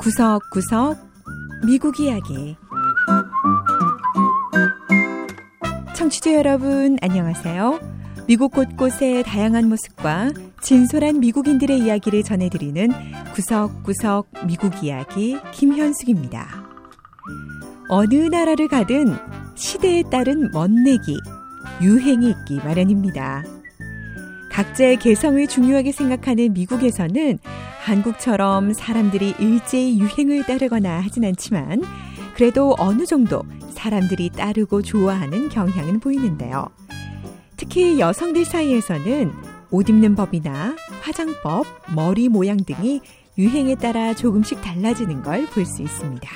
구석구석 미국 이야기 청취자 여러분 안녕하세요. 미국 곳곳의 다양한 모습과 진솔한 미국인들의 이야기를 전해드리는 구석구석 미국 이야기 김현숙입니다. 어느 나라를 가든 시대에 따른 멋내기, 유행이 있기 마련입니다. 각자의 개성을 중요하게 생각하는 미국에서는 한국처럼 사람들이 일제히 유행을 따르거나 하진 않지만 그래도 어느 정도 사람들이 따르고 좋아하는 경향은 보이는데요. 특히 여성들 사이에서는 옷 입는 법이나 화장법, 머리 모양 등이 유행에 따라 조금씩 달라지는 걸 볼 수 있습니다.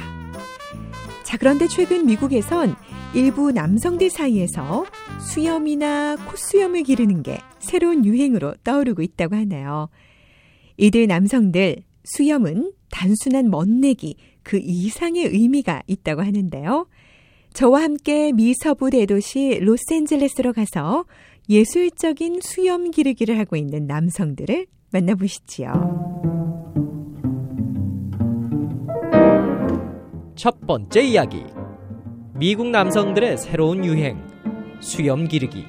자, 그런데 최근 미국에선 일부 남성들 사이에서 수염이나 콧수염을 기르는 게 새로운 유행으로 떠오르고 있다고 하네요. 이들 남성들 수염은 단순한 멋내기 그 이상의 의미가 있다고 하는데요. 저와 함께 미서부 대도시 로스앤젤레스로 가서 예술적인 수염 기르기를 하고 있는 남성들을 만나보시지요. 첫 번째 이야기. 미국 남성들의 새로운 유행. 수염 기르기.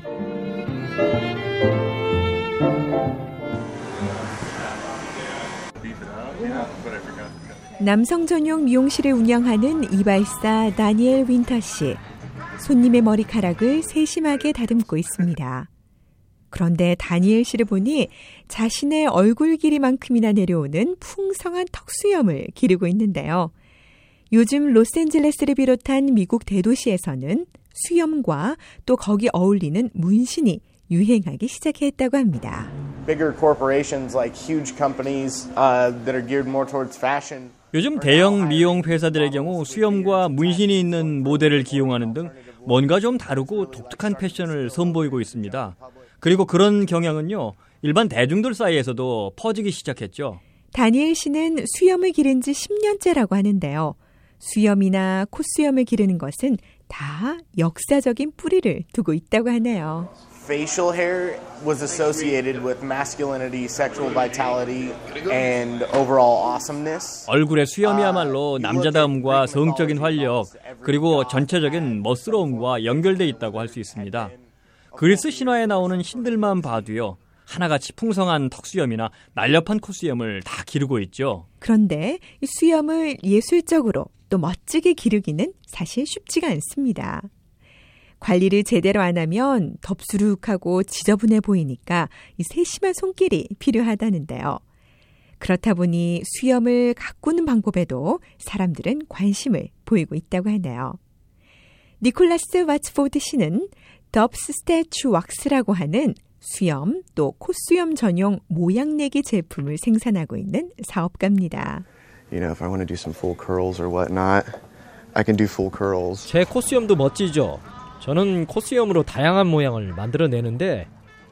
남성 전용 미용실을 운영하는 이발사 다니엘 윈터 씨. 손님의 머리카락을 세심하게 다듬고 있습니다. 그런데 다니엘 씨를 보니 자신의 얼굴 길이만큼이나 내려오는 풍성한 턱수염을 기르고 있는데요. 요즘 로스앤젤레스를 비롯한 미국 대도시에서는 수염과 또 거기 어울리는 문신이 유행하기 시작했다고 합니다. bigger corporations like huge companies uh, that are geared more towards fashion. 요즘 대형 미용 회사들의 경우 수염과 문신이 있는 모델을 기용하는 등 뭔가 좀 다르고 독특한 패션을 선보이고 있습니다. 그리고 그런 경향은요, 일반 대중들 사이에서도 퍼지기 시작했죠. 다니엘 씨는 수염을 기른 지 10년째라고 하는데요. 수염이나 콧수염을 기르는 것은 다 역사적인 뿌리를 두고 있다고 하네요. Facial hair was associated with masculinity, sexual vitality, and overall awesomeness. 얼굴의 수염이야말로 남자다움과 성적인 활력, 그리고 전체적인 멋스러움과 연결돼 있다고 할 수 있습니다. 그리스 신화에 나오는 신들만 봐도요. 하나같이 풍성한 턱수염이나 날렵한 콧수염을 다 기르고 있죠. 그런데 이 수염을 예술적으로 또 멋지게 기르기는 사실 쉽지가 않습니다. 관리를 제대로 안 하면 덥수룩하고 지저분해 보이니까 이 세심한 손길이 필요하다는데요. 그렇다 보니 수염을 가꾸는 방법에도 사람들은 관심을 보이고 있다고 하네요. 니콜라스 와츠포드 씨는 Dubs Stache Wax라고 하는 수염 또 콧수염 전용 모양내기 제품을 생산하고 있는 사업가입니다. You know, if I want to do some full curls or whatnot, I can do full curls. 제 콧수염도 멋지죠? 저는 콧수염으로 다양한 모양을 만들어내는데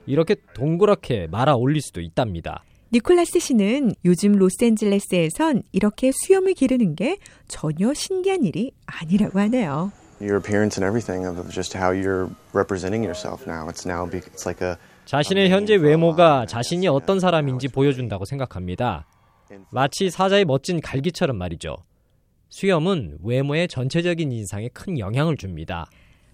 이렇게 동그랗게 말아 올릴 수도 있답니다. 니콜라스 씨는 요즘 로스앤젤레스에선 이렇게 수염을 기르는 게 전혀 신기한 일이 아니라고 하네요. Your appearance and everything of just how you're representing yourself now. It's now be, it's like a 자신의 현재 외모가 자신이 어떤 사람인지 보여준다고 생각합니다. 마치 사자의 멋진 갈기처럼 말이죠. 수염은 외모의 전체적인 인상에 큰 영향을 줍니다.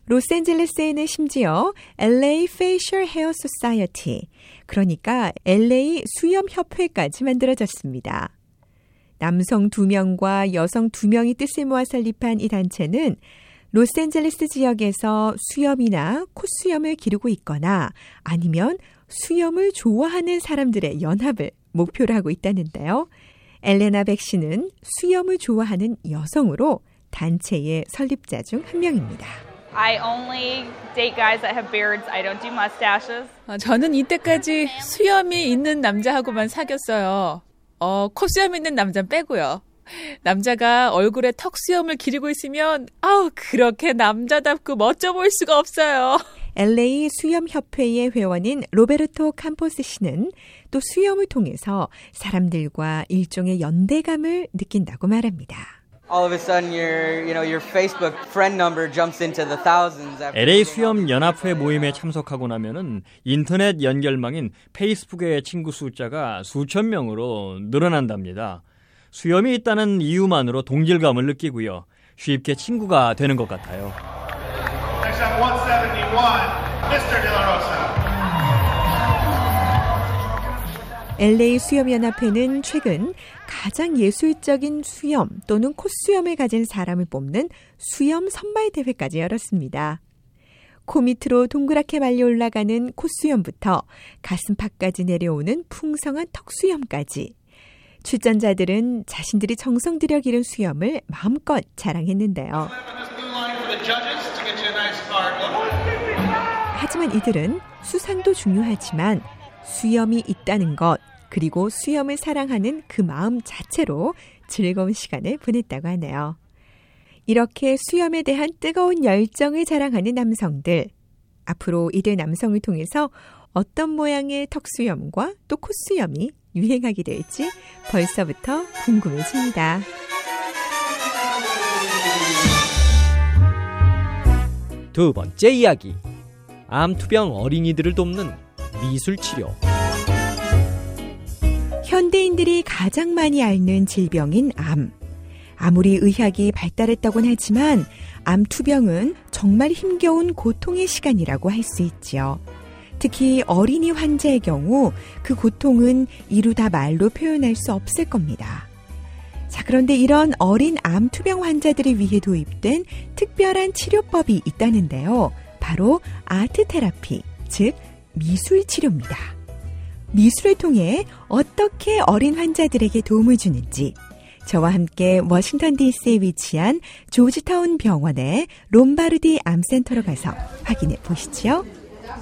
로스앤젤레스에는 심지어 LA Facial Hair Society, 그러니까 LA 수염 협회까지 만들어졌습니다. 남성 2명과 여성 2명이 뜻을 모아 설립한 이 단체는 로스앤젤레스 지역에서 수염이나 콧수염을 기르고 있거나 아니면 수염을 좋아하는 사람들의 연합을 목표로 하고 있다는데요. 엘레나 백 씨는 수염을 좋아하는 여성으로 단체의 설립자 중 한 명입니다. I only date guys that have beards. I don't do mustaches. 아, 저는 이때까지 수염이 있는 남자하고만 사귀었어요. 어, 콧수염 있는 남자 빼고요. 남자가 얼굴에 턱 수염을 기르고 있으면 아우 그렇게 남자답고 멋져 보일 수가 없어요. LA 수염 협회의 회원인 로베르토 캠포스 씨는 또 수염을 통해서 사람들과 일종의 연대감을 느낀다고 말합니다. all of a sudden your you know your Facebook friend number jumps into the thousands. after LA 수염 연합회 모임에 참석하고 나면은 인터넷 연결망인 페이스북의 친구 숫자가 수천 명으로 늘어난답니다. 수염이 있다는 이유만으로 동질감을 느끼고요. 쉽게 친구가 되는 것 같아요. La 수염연합회는 최근 가장 예술적인 수염 또는 콧수염을 가진 사람을 뽑는 수염 선발 대회까지 열었습니다. 코 밑으로 동그랗게 말려 올라가는 콧수염부터 가슴팍까지 내려오는 풍성한 턱수염까지 출전자들은 자신들이 정성 들여 기른 수염을 마음껏 자랑했는데요. 하지만 이들은 수상도 중요하지만 수염이 있다는 것, 그리고 수염을 사랑하는 그 마음 자체로 즐거운 시간을 보냈다고 하네요. 이렇게 수염에 대한 뜨거운 열정을 자랑하는 남성들. 앞으로 이들 남성을 통해서 어떤 모양의 턱수염과 또 콧수염이 유행하게 될지 벌써부터 궁금해집니다. 두 번째 이야기. 암투병 어린이들을 돕는 미술 치료. 현대인들이 가장 많이 앓는 질병인 암. 아무리 의학이 발달했다곤 하지만 암 투병은 정말 힘겨운 고통의 시간이라고 할 수 있지요. 특히 어린이 환자의 경우 그 고통은 이루다 말로 표현할 수 없을 겁니다. 자, 그런데 이런 어린 암 투병 환자들을 위해 도입된 특별한 치료법이 있다는데요. 바로 아트 테라피, 즉 미술 치료입니다. 미술을 통해 어떻게 어린 환자들에게 도움을 주는지 저와 함께 워싱턴 DC에 위치한 조지타운 병원의 롬바르디 암센터로 가서 확인해 보시죠.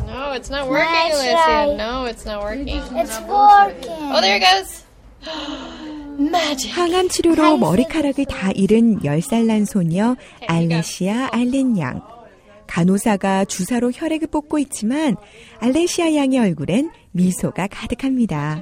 No, it's not working, Alicia. No, it's not working. It's working. Oh, there it goes. Magic. 항암 치료로 머리카락을 다 잃은 10살 난 소녀 알레시아 알렌 양. 간호사가 주사로 혈액을 뽑고 있지만 알레시아 양의 얼굴엔 미소가 가득합니다.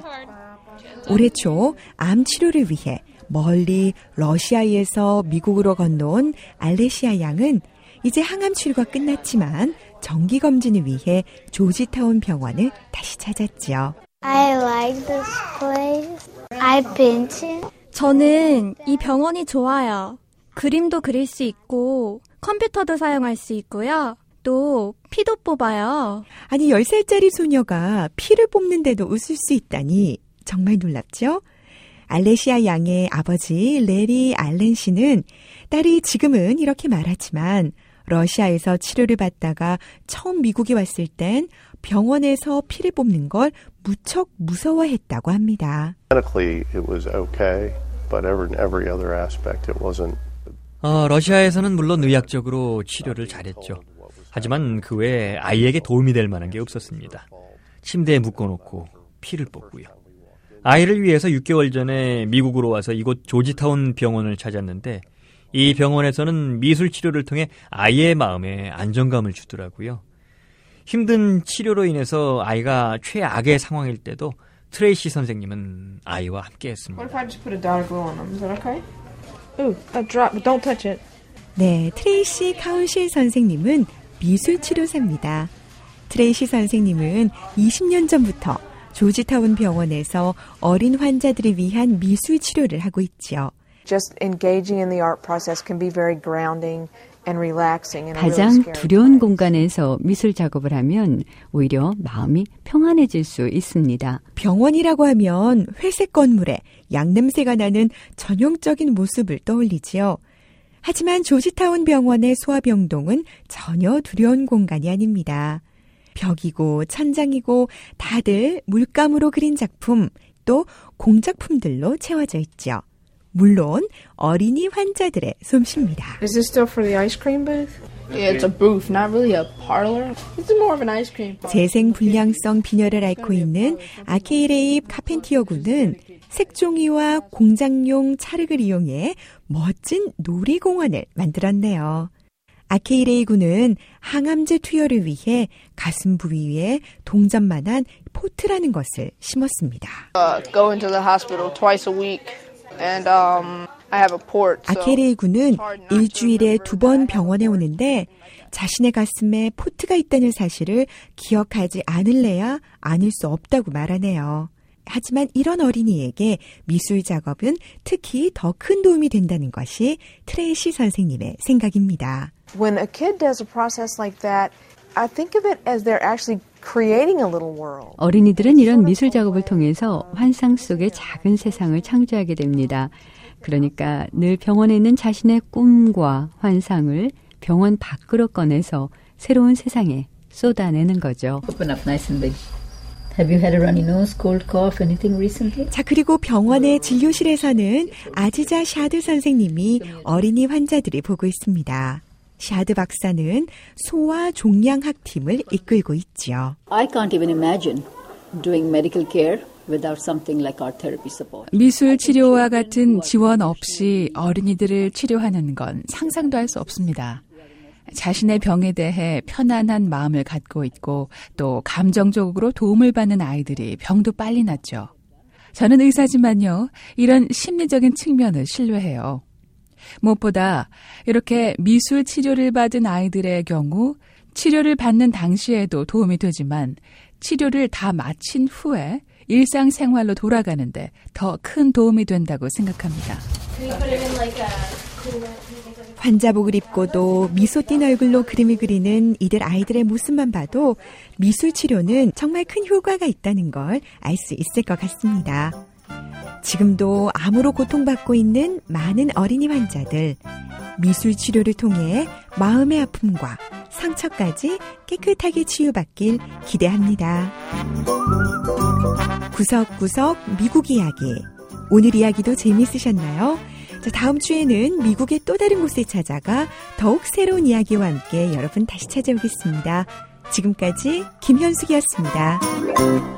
올해 초 암 치료를 위해 멀리 러시아에서 미국으로 건너온 알레시아 양은 이제 항암 치료가 끝났지만 정기 검진을 위해 조지타운 병원을 다시 찾았지요. I like this place. I've been to. 저는 이 병원이 좋아요. 그림도 그릴 수 있고 컴퓨터도 사용할 수 있고요. 또 피도 뽑아요. 아니 10살짜리 소녀가 피를 뽑는데도 웃을 수 있다니 정말 놀랍죠? 알레시아 양의 아버지 레리 알렌 씨는 딸이 지금은 이렇게 말하지만 러시아에서 치료를 받다가 처음 미국에 왔을 땐 병원에서 피를 뽑는 걸 무척 무서워했다고 합니다. Medically, it was okay, but every, every other aspect, it wasn't. 어, 러시아에서는 물론 의학적으로 치료를 잘했죠. 하지만 그 외에 아이에게 도움이 될 만한 게 없었습니다. 침대에 묶어놓고 피를 뽑고요. 아이를 위해서 6개월 전에 미국으로 와서 이곳 조지타운 병원을 찾았는데 이 병원에서는 미술 치료를 통해 아이의 마음에 안정감을 주더라고요. 힘든 치료로 인해서 아이가 최악의 상황일 때도 트레이시 선생님은 아이와 함께 했습니다. That? Ooh, a drop. but Don't touch it. 네, 트레이시 카운실 선생님은 미술 치료사입니다. 트레이시 선생님은 20년 전부터 조지타운 병원에서 어린 환자들을 위한 미술 치료를 하고 있지요. Just engaging in the art process can be very grounding and relaxing. And a really 가장 두려운 공간에서 미술 작업을 하면 오히려 마음이 평안해질 수 있습니다. 병원이라고 하면 회색 건물에 양냄새가 나는 전형적인 모습을 떠올리지요. 하지만 조지타운 병원의 소아병동은 전혀 두려운 공간이 아닙니다. 벽이고 천장이고 다들 물감으로 그린 작품 또 공작품들로 채워져 있죠. 물론 어린이 환자들의 솜씨입니다. Is this still for the ice cream booth? Yeah, it's a booth, not really a parlor. It's more of an ice cream. 재생 불량성 빈혈을 앓고 있는 아케이레입 카펜티어 군은 색종이와 공장용 찰흙을 이용해 멋진 놀이공원을 만들었네요. 아케이레이 군은 항암제 투여를 위해 가슴 부위에 동전만한 port라는 것을 심었습니다. Uh, go into the hospital twice a week and um, I have a port. So 아케레이 군은 일주일에 두 번 병원에 오는데 자신의 가슴에 port가 있다는 사실을 기억하지 않을래야 않을 수 없다고 말하네요. 하지만 이런 어린이에게 미술 작업은 특히 더 큰 도움이 된다는 것이 트레이시 선생님의 생각입니다. When a kid does a process like that, I think of it as they're actually creating a little world. 어린이들은 이런 미술 작업을 통해서 환상 속의 작은 세상을 창조하게 됩니다. 그러니까 늘 병원에 있는 자신의 꿈과 환상을 병원 밖으로 꺼내서 새로운 세상에 쏟아내는 거죠. Open up nice and big. Have you had a runny nose, cold cough, anything recently? 자, 그리고 병원의 진료실에서는 아지자 샤드 선생님이 어린이 환자들이 보고 있습니다. 샤드 박사는 소아 종양학 팀을 이끌고 있지요. I can't even imagine doing medical care without something like art therapy support. 미술 치료와 같은 지원 없이 어린이들을 치료하는 건 상상도 할 수 없습니다. 자신의 병에 대해 편안한 마음을 갖고 있고 또 감정적으로 도움을 받는 아이들이 병도 빨리 낫죠. 저는 의사지만요, 이런 심리적인 측면을 신뢰해요. 무엇보다 이렇게 미술 치료를 받은 아이들의 경우 치료를 받는 당시에도 도움이 되지만 치료를 다 마친 후에 일상생활로 돌아가는데 더 큰 도움이 된다고 생각합니다. 환자복을 입고도 미소 띤 얼굴로 그림을 그리는 이들 아이들의 모습만 봐도 미술 치료는 정말 큰 효과가 있다는 걸 알 수 있을 것 같습니다. 지금도 암으로 고통받고 있는 많은 어린이 환자들, 미술 치료를 통해 마음의 아픔과 상처까지 깨끗하게 치유받길 기대합니다. 구석구석 미국 이야기. 오늘 이야기도 재미있으셨나요? 자, 다음 주에는 미국의 또 다른 곳에 찾아가 더욱 새로운 이야기와 함께 여러분 다시 찾아오겠습니다. 지금까지 김현숙이었습니다.